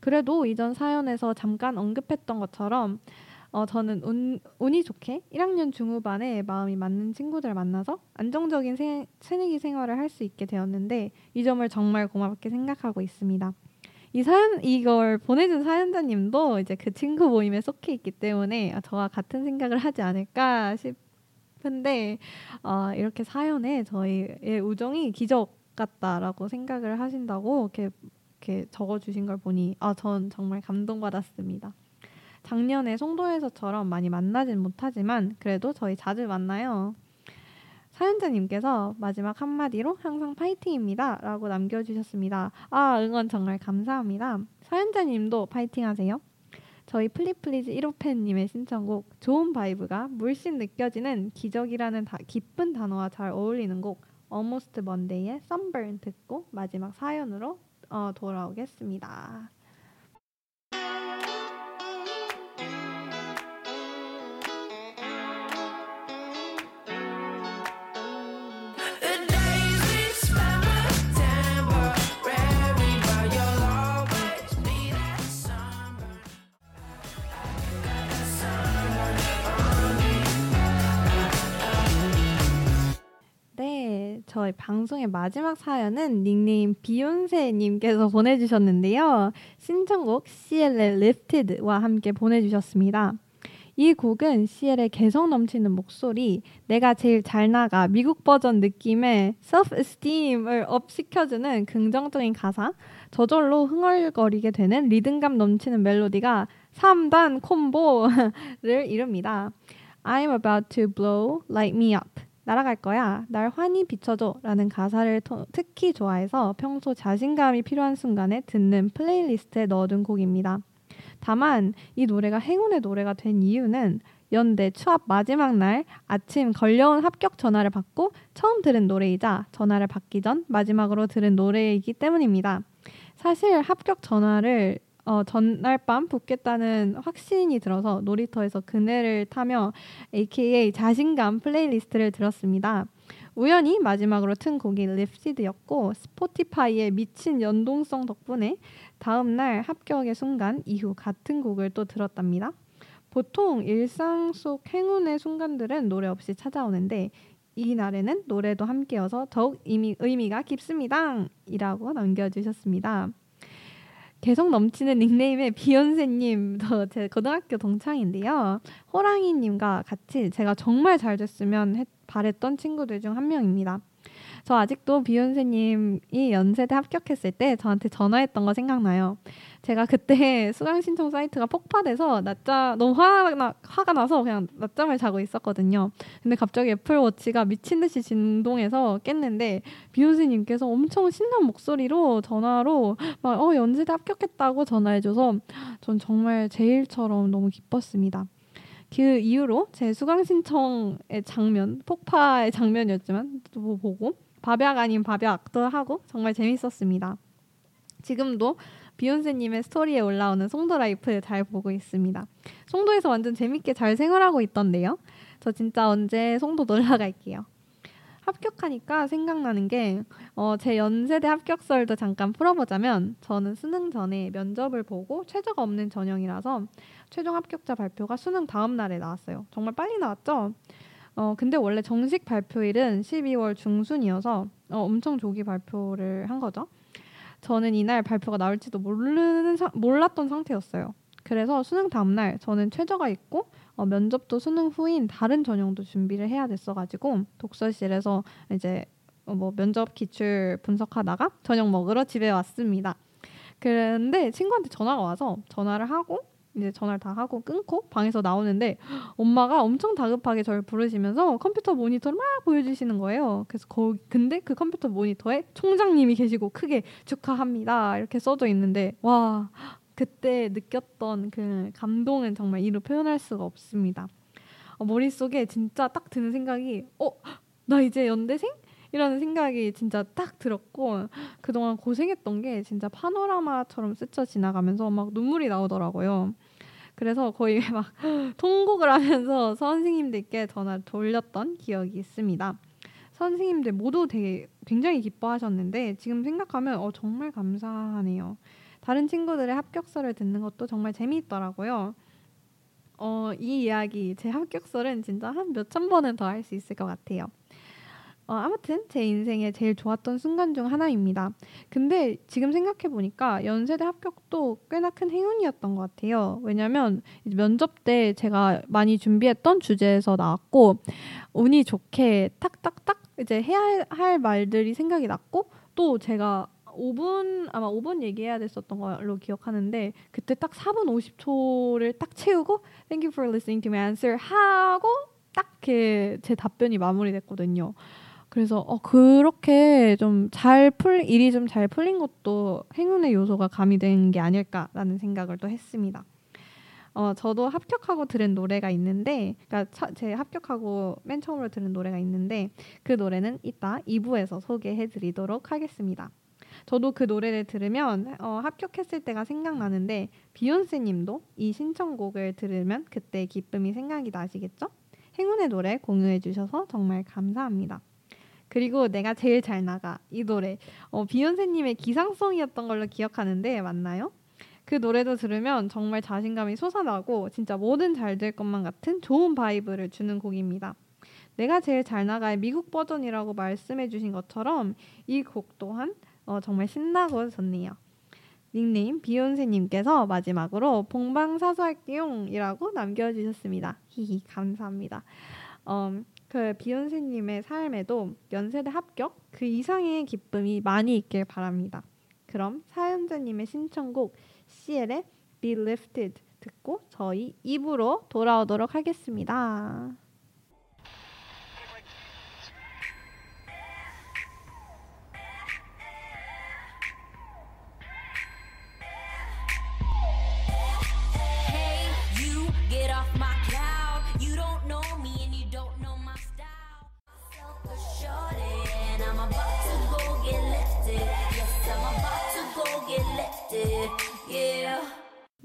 그래도 이전 사연에서 잠깐 언급했던 것처럼 어, 저는 운, 운이 좋게 1학년 중후반에 마음이 맞는 친구들 만나서 안정적인 세, 새내기 생활을 할 수 있게 되었는데 이 점을 정말 고맙게 생각하고 있습니다. 이 사연 이걸 보내준 사연자님도 이제 그 친구 모임에 속해 있기 때문에 저와 같은 생각을 하지 않을까 싶 은데 어, 이렇게 사연에 저희의 우정이 기적 같다라고 생각을 하신다고 이렇게 이렇게 적어주신 걸 보니 아, 전 정말 감동받았습니다. 작년에 송도에서처럼 많이 만나진 못하지만 그래도 저희 자주 만나요. 사연자님께서 마지막 한마디로 항상 파이팅입니다. 라고 남겨주셨습니다. 아, 응원 정말 감사합니다. 사연자님도 파이팅 하세요. 저희 플리플리즈 1호팬님의 신청곡 좋은 vibe가 물씬 느껴지는 기적이라는 다, 기쁜 단어와 잘 어울리는 곡 Almost Monday의 Sunburn 듣고 마지막 사연으로 어, 돌아오겠습니다. 방송의 마지막 사연은 닉네임 비욘세님께서 보내주셨는데요. 신청곡 CL의 Lifted와 함께 보내주셨습니다. 이 곡은 CL의 개성 넘치는 목소리, 내가 제일 잘 나가 미국 버전 느낌의 self-esteem을 업시켜주는 긍정적인 가사, 저절로 흥얼거리게 되는 리듬감 넘치는 멜로디가 3단 콤보를 *laughs* 이룹니다. I'm about to blow, light me up. 날아갈 거야. 날 환히 비춰줘. 라는 가사를 토, 특히 좋아해서 평소 자신감이 필요한 순간에 듣는 playlist에 넣어둔 곡입니다. 다만 이 노래가 행운의 노래가 된 이유는 연대 추합 마지막 날 아침 걸려온 합격 전화를 받고 처음 들은 노래이자 전화를 받기 전 마지막으로 들은 노래이기 때문입니다. 사실 합격 전화를 어, 전날 밤 붙겠다는 확신이 들어서 놀이터에서 그네를 타며 AKA 자신감 playlist를 들었습니다. 우연히 마지막으로 튼 곡이 립시드였고 Spotify의 미친 연동성 덕분에 다음날 합격의 순간 이후 같은 곡을 또 들었답니다. 보통 일상 속 행운의 순간들은 노래 없이 찾아오는데 이 날에는 노래도 함께여서 더욱 의미, 의미가 깊습니다. 이라고 남겨주셨습니다. 개성 넘치는 닉네임의 비욘세님, *laughs* 제 고등학교 동창인데요. 호랑이님과 같이 제가 정말 잘 됐으면 했, 바랬던 친구들 중 한 명입니다. 저 아직도 비욘세님이 연세대 합격했을 때 저한테 전화했던 거 생각나요. 제가 그때 *laughs* 수강 신청 사이트가 폭파돼서 낮잠 너무 화가, 화가 나서 그냥 낮잠을 자고 있었거든요. 근데 갑자기 애플워치가 미친 듯이 진동해서 깼는데 비욘세님께서 엄청 신난 목소리로 전화로 막 어 연세대 합격했다고 전화해줘서 전 정말 제 일처럼 너무 기뻤습니다. 그 이후로 제 수강 신청의 장면, 폭파의 장면이었지만 또 보고 밥약 아닌 밥약도 하고 정말 재밌었습니다. 지금도 비욘세님의 스토리에 올라오는 송도 life 잘 보고 있습니다. 송도에서 완전 재밌게 잘 생활하고 있던데요. 저 진짜 언제 송도 놀러 갈게요. 합격하니까 생각나는 게, 어, 제 연세대 합격설도 잠깐 풀어보자면, 저는 수능 전에 면접을 보고 최저가 없는 전형이라서 최종 합격자 발표가 수능 다음 날에 나왔어요. 정말 빨리 나왔죠? 어, 근데 원래 정식 발표일은 12월 중순이어서 어, 엄청 조기 발표를 한 거죠. 저는 이날 발표가 나올지도 모르는 사, 몰랐던 상태였어요. 그래서 수능 다음 날 저는 최저가 있고 어, 면접도 수능 후인 다른 전형도 준비를 해야 됐어가지고 독서실에서 이제 어, 뭐 면접 기출 분석하다가 저녁 먹으러 집에 왔습니다. 그런데 친구한테 전화가 와서 전화를 하고 이제 전화를 다 하고 끊고 방에서 나오는데 엄마가 엄청 다급하게 저를 부르시면서 컴퓨터 모니터를 막 보여주시는 거예요. 그래서 거 근데 그 컴퓨터 모니터에 총장님이 계시고 크게 축하합니다 이렇게 써져 있는데 와 그때 느꼈던 그 감동은 정말 이로 표현할 수가 없습니다. 어, 머릿속에 진짜 딱 드는 생각이 어 나 이제 연대생? 이라는 생각이 진짜 딱 들었고 그동안 고생했던 게 진짜 파노라마처럼 스쳐 지나가면서 막 눈물이 나오더라고요. 그래서 거의 *laughs* 막 통곡을 하면서 선생님들께 전화를 돌렸던 기억이 있습니다. 선생님들 모두 되게 굉장히 기뻐하셨는데 지금 생각하면 어, 정말 감사하네요. 다른 친구들의 합격서를 듣는 것도 정말 재미있더라고요. 어, 이 이야기 제 합격설은 진짜 한 몇천 번은 더 할 수 있을 것 같아요. 어, 아무튼 제 인생에 제일 좋았던 순간 중 하나입니다. 근데 지금 생각해 보니까 연세대 합격도 꽤나 큰 행운이었던 것 같아요. 왜냐면 면접 때 제가 많이 준비했던 주제에서 나왔고 운이 좋게 탁탁탁 이제 해야 할 말들이 생각이 났고 또 제가 5분 아마 5분 얘기해야 됐었던 걸로 기억하는데 그때 딱 4분 50초를 딱 채우고 Thank you for listening to my answer 하고 딱제 답변이 마무리됐거든요. 그래서 어 그렇게 좀 잘 풀 일이 좀 잘 풀린 것도 행운의 요소가 가미된 게 아닐까라는 생각을 또 했습니다. 어 저도 합격하고 들은 노래가 있는데 그러니까 제 합격하고 맨 처음으로 들은 노래가 있는데 그 노래는 이따 2부에서 소개해 드리도록 하겠습니다. 저도 그 노래를 들으면 어, 합격했을 때가 생각나는데 비욘세 님도 이 신청곡을 들으면 그때 기쁨이 생각이 나시겠죠? 행운의 노래 공유해 주셔서 정말 감사합니다. 그리고 내가 제일 잘 나가 이 노래 어, 비욘세님의 기상송이었던 걸로 기억하는데 맞나요? 그 노래도 들으면 정말 자신감이 솟아나고 진짜 뭐든 잘 될 것만 같은 좋은 vibe를 주는 곡입니다. 내가 제일 잘 나가의 미국 버전이라고 말씀해 주신 것처럼 이 곡 또한 어, 정말 신나고 좋네요. 닉네임 비욘세님께서 마지막으로 봉방사수할게용이라고 남겨주셨습니다. 히히 감사합니다. 음, 그 비욘세님의 삶에도 연세대 합격 그 이상의 기쁨이 많이 있길 바랍니다. 그럼 사연자님의 신청곡 CL의 Be Lifted 듣고 저희 입으로 돌아오도록 하겠습니다.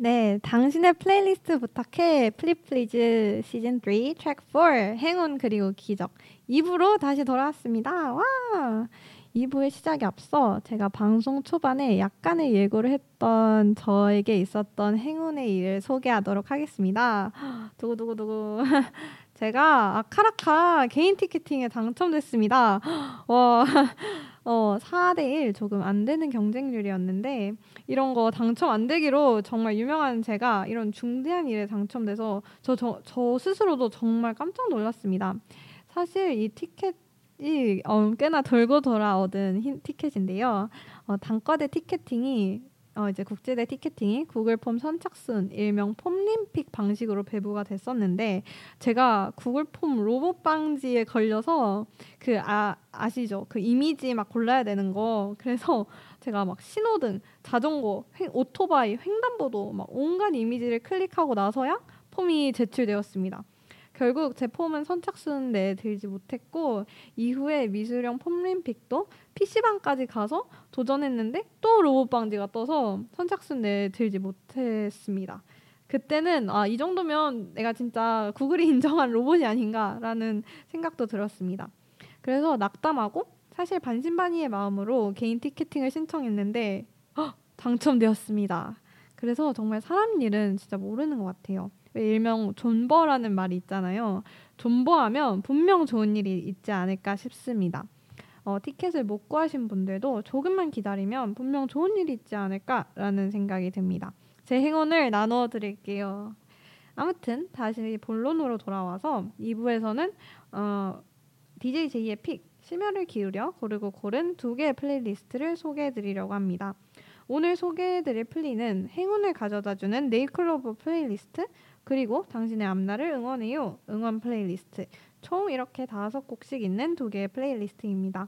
네, 당신의 플레이리스트 부탁해 플리 플리즈 시즌 3 트랙 4 행운 그리고 기적 2부로 다시 돌아왔습니다. 와! 2부의 시작에 앞서 제가 방송 초반에 약간의 예고를 했던 저에게 있었던 행운의 일을 소개하도록 하겠습니다. *gasps* 두구두구두구. *laughs* 제가 아카라카 개인 ticketing에 당첨됐습니다. *gasps* 와, *laughs* 어, 4대1 조금 안 되는 경쟁률이었는데 이런 거 당첨 안 되기로 정말 유명한 제가 이런 중대한 일에 당첨돼서 저, 저, 저 스스로도 정말 깜짝 놀랐습니다. 사실 이 티켓 이 어, 꽤나 돌고 돌아 얻은 흰 티켓인데요. 어, 단과대 티켓팅이 어, 이제 국제대 티켓팅이 구글 폼 선착순 일명 폼림픽 방식으로 배부가 됐었는데 제가 구글 폼 로봇 방지에 걸려서 그 아, 아시죠? 그 이미지 막 골라야 되는 거 그래서 제가 막 신호등, 자전거, 횡, 오토바이, 횡단보도 막 온갖 이미지를 클릭하고 나서야 폼이 제출되었습니다. 결국 제 폼은 선착순 내에 들지 못했고 이후에 미술형 폼림픽도 PC방까지 가서 도전했는데 또 로봇 방지가 떠서 선착순 내에 들지 못했습니다. 그때는 아, 이 정도면 내가 진짜 구글이 *laughs* 인정한 로봇이 아닌가라는 생각도 들었습니다. 그래서 낙담하고 사실 반신반의의 마음으로 개인 티켓팅을 신청했는데 헉, 당첨되었습니다. 그래서 정말 사람 일은 진짜 모르는 것 같아요. 일명 존버라는 말이 있잖아요. 존버하면 분명 좋은 일이 있지 않을까 싶습니다. 어, 티켓을 못 구하신 분들도 조금만 기다리면 분명 좋은 일이 있지 않을까라는 생각이 듭니다. 제 행운을 나누어 드릴게요. 아무튼 다시 본론으로 돌아와서 2부에서는 어, DJ 제이의 pick 심혈을 기울여 고르고 고른 두 개의 playlist를 소개해 드리려고 합니다. 오늘 소개해 드릴 플리는 행운을 가져다 주는 네이클로버 플레이리스트 그리고 당신의 앞날을 응원해요. 응원 플레이리스트. 총 이렇게 다섯 곡씩 있는 두 개의 playlist입니다.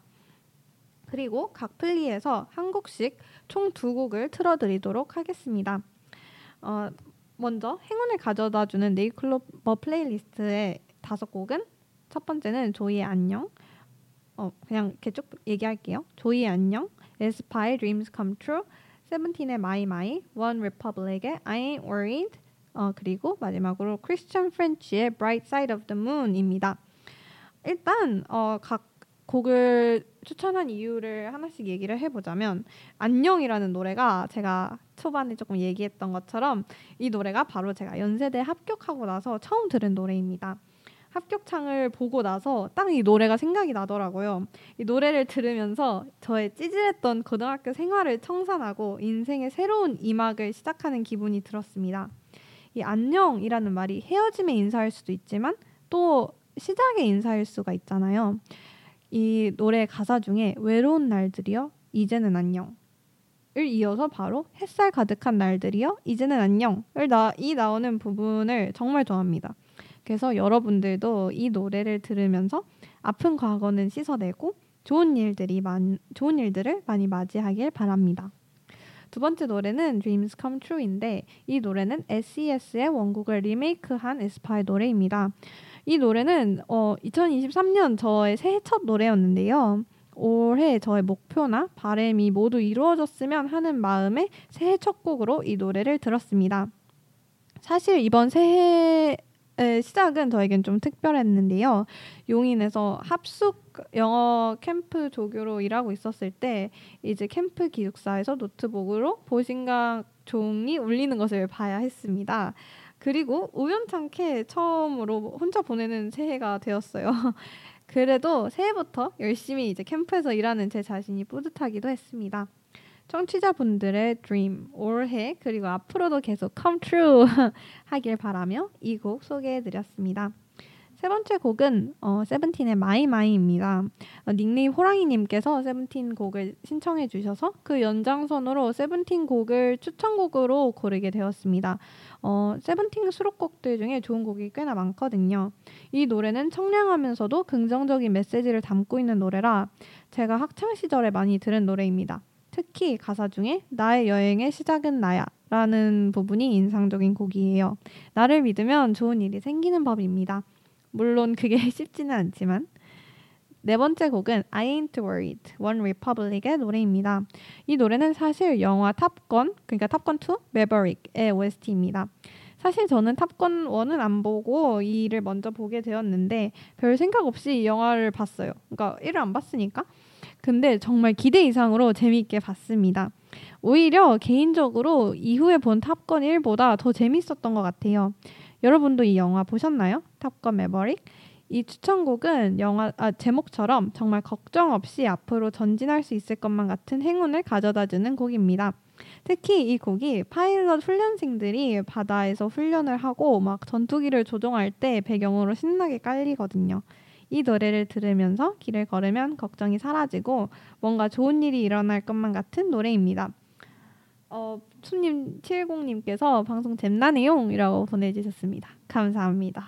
그리고 각 플리에서 한 곡씩 총 두 곡을 틀어드리도록 하겠습니다. 어, 먼저 행운을 가져다 주는 네잎클로버 플레이리스트의 다섯 곡은 첫 번째는 조이의 안녕. 어, 그냥 이렇게 쭉 얘기할게요. 조이의 안녕, 에스파의 Dreams Come True, 세븐틴의 My My, One Republic의 I Ain't Worried, 어, 그리고 마지막으로 크리스천 프렌치의 Bright Side of the Moon입니다. 일단 어, 각 곡을 추천한 이유를 하나씩 얘기를 해보자면 안녕이라는 노래가 제가 초반에 조금 얘기했던 것처럼 이 노래가 바로 제가 연세대 합격하고 나서 처음 들은 노래입니다. 합격창을 보고 나서 딱 이 노래가 생각이 나더라고요. 이 노래를 들으면서 저의 찌질했던 고등학교 생활을 청산하고 인생의 새로운 이막을 시작하는 기분이 들었습니다. 이 안녕이라는 말이 헤어짐의 인사일 수도 있지만 또 시작의 인사일 수가 있잖아요. 이 노래 가사 중에 외로운 날들이여 이제는 안녕 이어서 바로 햇살 가득한 날들이요. 이제는 안녕을 나, 이 나오는 부분을 정말 좋아합니다. 그래서 여러분들도 이 노래를 들으면서 아픈 과거는 씻어내고 좋은 일들이 많, 좋은 일들을 많이 맞이하길 바랍니다. 두 번째 노래는 Dreams Come True인데 이 노래는 SES의 원곡을 리메이크한 에스파의 노래입니다. 이 노래는 어, 2023년 저의 새해 첫 노래였는데요. 올해 저의 목표나 바램이 모두 이루어졌으면 하는 마음에 새해 첫 곡으로 이 노래를 들었습니다. 사실 이번 새해 시작은 저에겐 좀 특별했는데요. 용인에서 합숙 영어 캠프 조교로 일하고 있었을 때 이제 캠프 기숙사에서 노트북으로 보신각 종이 울리는 것을 봐야 했습니다. 그리고 우연찮게 처음으로 혼자 보내는 새해가 되었어요. *laughs* 그래도 새해부터 열심히 이제 캠프에서 일하는 제 자신이 뿌듯하기도 했습니다. 청취자분들의 dream 올해 그리고 앞으로도 계속 come true *laughs* 하길 바라며 이 곡 소개해드렸습니다. 세 번째 곡은 어, 세븐틴의 My My입니다. 어, 닉네임 호랑이님께서 세븐틴 곡을 신청해 주셔서 그 연장선으로 세븐틴 곡을 추천곡으로 고르게 되었습니다. 어, 세븐틴 수록곡들 중에 좋은 곡이 꽤나 많거든요. 이 노래는 청량하면서도 긍정적인 메시지를 담고 있는 노래라 제가 학창 시절에 많이 들은 노래입니다. 특히 가사 중에 나의 여행의 시작은 나야 라는 부분이 인상적인 곡이에요. 나를 믿으면 좋은 일이 생기는 법입니다. 물론 그게 *laughs* 쉽지는 않지만 네 번째 곡은 I Ain't Worried, One Republic의 노래입니다. 이 노래는 사실 영화 탑건, 그러니까 탑건 2, 매버릭의 OST입니다. 사실 저는 탑건 1은 안 보고 2를 먼저 보게 되었는데 별 생각 없이 이 영화를 봤어요. 그러니까 1을 안 봤으니까. 근데 정말 기대 이상으로 재미있게 봤습니다. 오히려 개인적으로 이후에 본 탑건 1보다 더 재밌었던 것 같아요. 여러분도 이 영화 보셨나요? 탑건 매버릭? 이 추천곡은 영화 아, 제목처럼 정말 걱정 없이 앞으로 전진할 수 있을 것만 같은 행운을 가져다주는 곡입니다. 특히 이 곡이 파일럿 훈련생들이 바다에서 훈련을 하고 막 전투기를 조종할 때 배경으로 신나게 깔리거든요. 이 노래를 들으면서 길을 걸으면 걱정이 사라지고 뭔가 좋은 일이 일어날 것만 같은 노래입니다. 어, 수님 70님께서 방송 잼나네용이라고 보내주셨습니다. 감사합니다.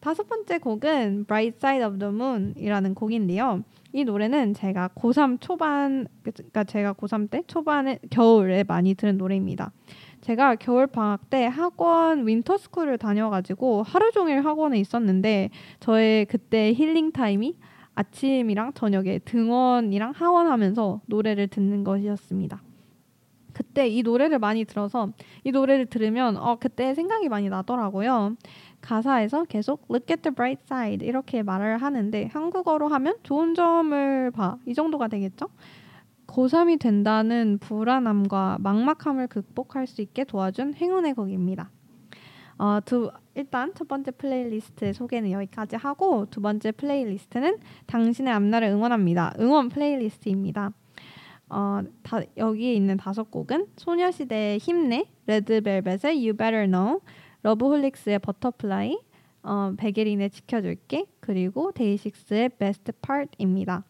다섯 번째 곡은 Bright Side of the Moon이라는 곡인데요. 이 노래는 제가 고3 초반, 그러니까 제가 고3 때 초반에 겨울에 많이 들은 노래입니다. 제가 겨울 방학 때 학원 윈터스쿨을 다녀가지고 하루 종일 학원에 있었는데 저의 그때 힐링 타임이 아침이랑 저녁에 등원이랑 하원하면서 노래를 듣는 것이었습니다. 그때 이 노래를 많이 들어서 이 노래를 들으면 어 그때 생각이 많이 나더라고요. 가사에서 계속 look at the bright side 이렇게 말을 하는데 한국어로 하면 좋은 점을 봐. 이 정도가 되겠죠? 고3이 된다는 불안함과 막막함을 극복할 수 있게 도와준 행운의 곡입니다. 어, 두, 일단 첫 번째 플레이리스트 소개는 여기까지 하고 두 번째 플레이리스트는 당신의 앞날을 응원합니다. 응원 플레이리스트입니다. 어, 다, 여기에 있는 다섯 곡은 소녀시대의 힘내, 레드벨벳의 You Better Know, 러브홀릭스의 Butterfly, 어, 백예린의 지켜줄게, 그리고 데이식스의 Best Part입니다.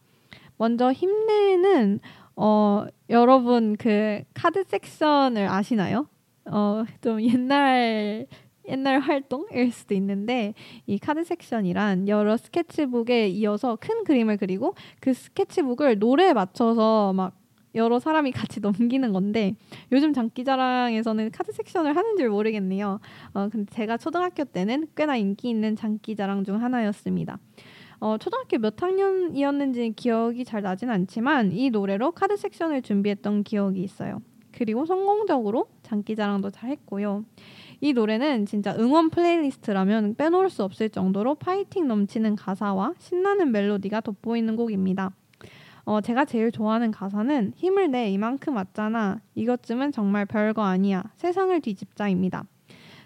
먼저 힘내는 어, 여러분 그 카드 섹션을 아시나요? 어, 좀 옛날 옛날 활동일 수도 있는데 이 카드 섹션이란 여러 스케치북에 이어서 큰 그림을 그리고 그 스케치북을 노래에 맞춰서 막 여러 사람이 같이 넘기는 건데 요즘 장기자랑에서는 카드 섹션을 하는 줄 모르겠네요. 어, 근데 제가 초등학교 때는 꽤나 인기 있는 장기자랑 중 하나였습니다. 어, 초등학교 몇 학년이었는지 기억이 잘 나진 않지만 이 노래로 카드 섹션을 준비했던 기억이 있어요. 그리고 성공적으로 장기자랑도 잘 했고요. 이 노래는 진짜 응원 플레이리스트라면 빼놓을 수 없을 정도로 파이팅 넘치는 가사와 신나는 멜로디가 돋보이는 곡입니다. 어, 제가 제일 좋아하는 가사는 힘을 내 이만큼 왔잖아. 이것쯤은 정말 별거 아니야. 세상을 뒤집자입니다.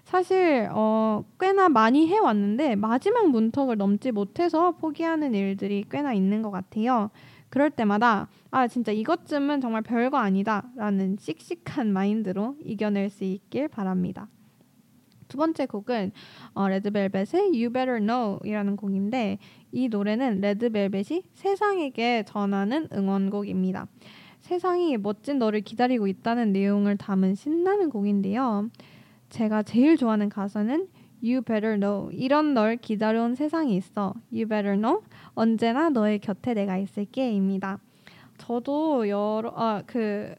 사실 어, 꽤나 많이 해왔는데 마지막 문턱을 넘지 못해서 포기하는 일들이 꽤나 있는 것 같아요. 그럴 때마다 아 진짜 이것쯤은 정말 별거 아니다라는 씩씩한 마인드로 이겨낼 수 있길 바랍니다. 두 번째 곡은 어, 레드벨벳의 You Better Know이라는 곡인데 이 노래는 레드벨벳이 세상에게 전하는 응원곡입니다. 세상이 멋진 너를 기다리고 있다는 내용을 담은 신나는 곡인데요. 제가 제일 좋아하는 가사는 You better know. 이런 널 기다려온 세상이 있어. You better know. 언제나 너의 곁에 내가 있을게입니다. 저도 여러 아그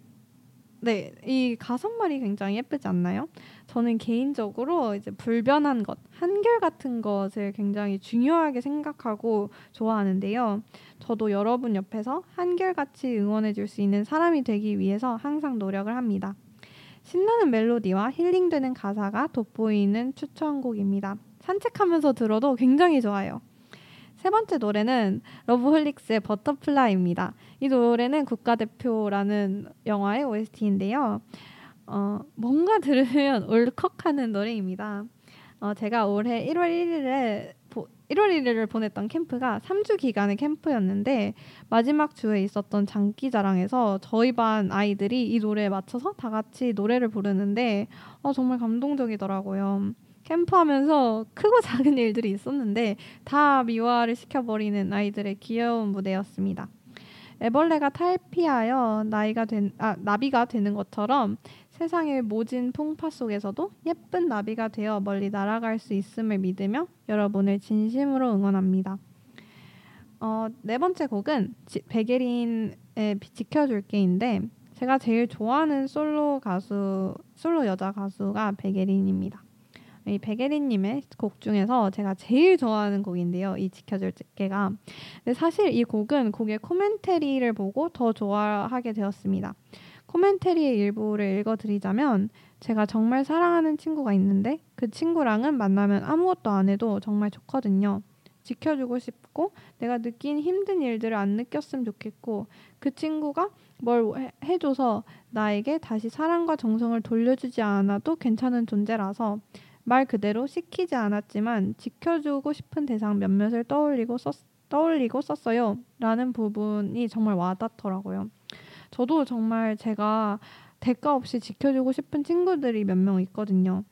네, 이 가사말이 굉장히 예쁘지 않나요? 저는 개인적으로 이제 불변한 것, 한결 같은 것을 굉장히 중요하게 생각하고 좋아하는데요. 저도 여러분 옆에서 한결같이 응원해 줄 수 있는 사람이 되기 위해서 항상 노력을 합니다. 신나는 멜로디와 힐링되는 가사가 돋보이는 추천곡입니다. 산책하면서 들어도 굉장히 좋아요. 세 번째 노래는 러브홀릭스의 Butterfly입니다. 이 노래는 국가대표라는 영화의 OST인데요. 어, 뭔가 들으면 *laughs* 울컥하는 노래입니다. 어, 제가 올해 1월 1일에 1월 1일을 보냈던 캠프가 3주 기간의 캠프였는데 마지막 주에 있었던 장기 자랑에서 저희 반 아이들이 이 노래에 맞춰서 다 같이 노래를 부르는데 어, 정말 감동적이더라고요. 캠프하면서 크고 *laughs* 작은 일들이 있었는데 다 미화를 시켜버리는 아이들의 귀여운 무대였습니다. 애벌레가 탈피하여 나이가 된, 아, 나비가 되는 것처럼 세상의 모진 풍파 속에서도 예쁜 나비가 되어 멀리 날아갈 수 있음을 믿으며 여러분을 진심으로 응원합니다. 어, 네 번째 곡은 지, 베게린의 지켜줄게인데 제가 제일 좋아하는 솔로 가수 솔로 여자 가수가 베게린입니다. 이 베게린님의 곡 중에서 제가 제일 좋아하는 곡인데요. 이 지켜줄게가. 근데 사실 이 곡은 곡의 코멘터리를 보고 더 좋아하게 되었습니다. 코멘터리의 일부를 읽어드리자면 제가 정말 사랑하는 친구가 있는데 그 친구랑은 만나면 아무것도 안 해도 정말 좋거든요. 지켜주고 싶고 내가 느낀 힘든 일들을 안 느꼈으면 좋겠고 그 친구가 뭘 해줘서 나에게 다시 사랑과 정성을 돌려주지 않아도 괜찮은 존재라서 말 그대로 시키지 않았지만 지켜주고 싶은 대상 몇몇을 떠올리고 썼, 떠올리고 썼어요. 라는 부분이 정말 와닿더라고요. 저도 정말 제가 대가 없이 지켜주고 싶은 친구들이 몇 명 있거든요.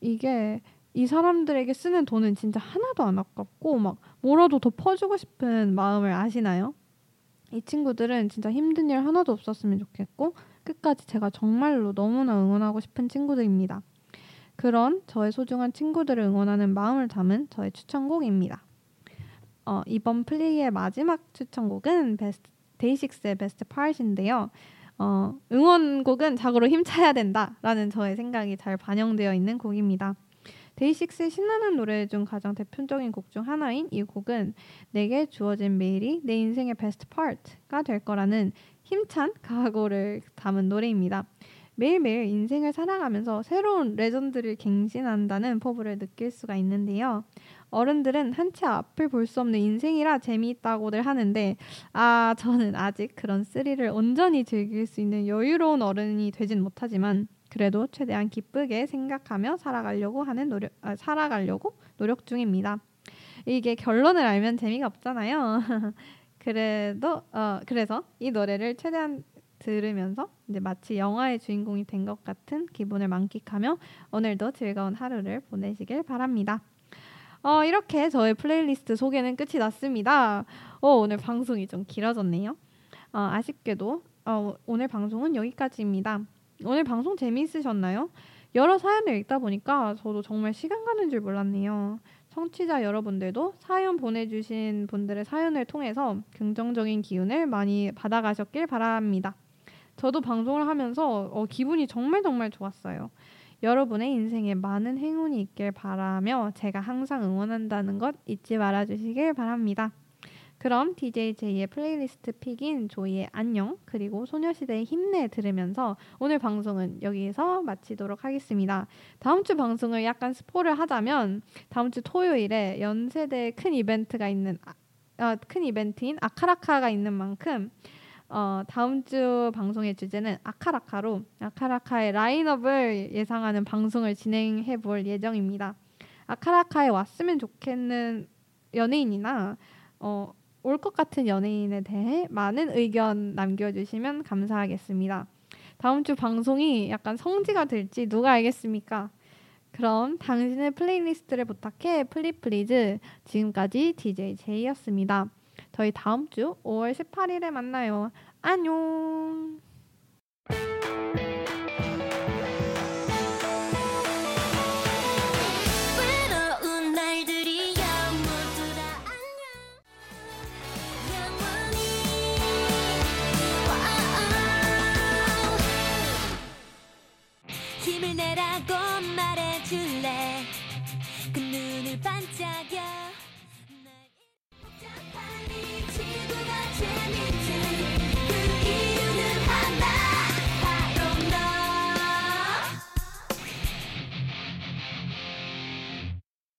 이게 이 사람들에게 쓰는 돈은 진짜 하나도 안 아깝고 막 뭐라도 더 퍼주고 싶은 마음을 아시나요? 이 친구들은 진짜 힘든 일 하나도 없었으면 좋겠고 끝까지 제가 정말로 너무나 응원하고 싶은 친구들입니다. 그런 저의 소중한 친구들을 응원하는 마음을 담은 저의 추천곡입니다. 어, 이번 플리의 마지막 추천곡은 베스트 데이식스의 베스트 파트인데요. 어, 응원곡은 자고로 힘차야 된다라는 저의 생각이 잘 반영되어 있는 곡입니다. 데이식스의 신나는 노래 중 가장 대표적인 곡 중 하나인 이 곡은 내게 주어진 매일이 내 인생의 best part가 될 거라는 힘찬 각오를 담은 노래입니다. 매일매일 인생을 살아가면서 새로운 레전드를 갱신한다는 포부를 느낄 수가 있는데요. 어른들은 한 치 앞을 볼 수 없는 인생이라 재미있다고들 하는데 아 저는 아직 그런 스릴을 온전히 즐길 수 있는 여유로운 어른이 되진 못하지만 그래도 최대한 기쁘게 생각하며 살아가려고 하는 노력 아, 살아가려고 노력 중입니다. 이게 결론을 알면 재미가 없잖아요. *laughs* 그래도 어 그래서 이 노래를 최대한 들으면서 이제 마치 영화의 주인공이 된 것 같은 기분을 만끽하며 오늘도 즐거운 하루를 보내시길 바랍니다. 어, 이렇게 저의 플레이리스트 소개는 끝이 났습니다. 어, 오늘 방송이 좀 길어졌네요. 어, 아쉽게도 어, 오늘 방송은 여기까지입니다. 오늘 방송 재미있으셨나요? 여러 사연을 읽다 보니까 저도 정말 시간 가는 줄 몰랐네요. 청취자 여러분들도 사연 보내주신 분들의 사연을 통해서 긍정적인 기운을 많이 받아가셨길 바랍니다. 저도 방송을 하면서 어, 기분이 정말 정말 좋았어요. 여러분의 인생에 많은 행운이 있길 바라며 제가 항상 응원한다는 것 잊지 말아 주시길 바랍니다. 그럼 DJ 제이의 플레이리스트 pick인 조이의 안녕 그리고 소녀시대의 힘내 들으면서 오늘 방송은 여기서 마치도록 하겠습니다. 다음 주 방송을 약간 스포를 하자면 다음 주 토요일에 연세대 큰 이벤트가 있는 아, 아, 큰 이벤트인 아카라카가 있는 만큼 어, 다음 주 방송의 주제는 아카라카로 아카라카의 라인업을 예상하는 방송을 진행해 볼 예정입니다. 아카라카에 왔으면 좋겠는 연예인이나 어, 올 것 같은 연예인에 대해 많은 의견 남겨주시면 감사하겠습니다. 다음 주 방송이 약간 성지가 될지 누가 알겠습니까? 그럼 당신의 플레이리스트를 부탁해 플리플리즈 지금까지 DJ 제이였습니다. 저희 다음 주 5월 18일에 만나요. 안녕. 힘을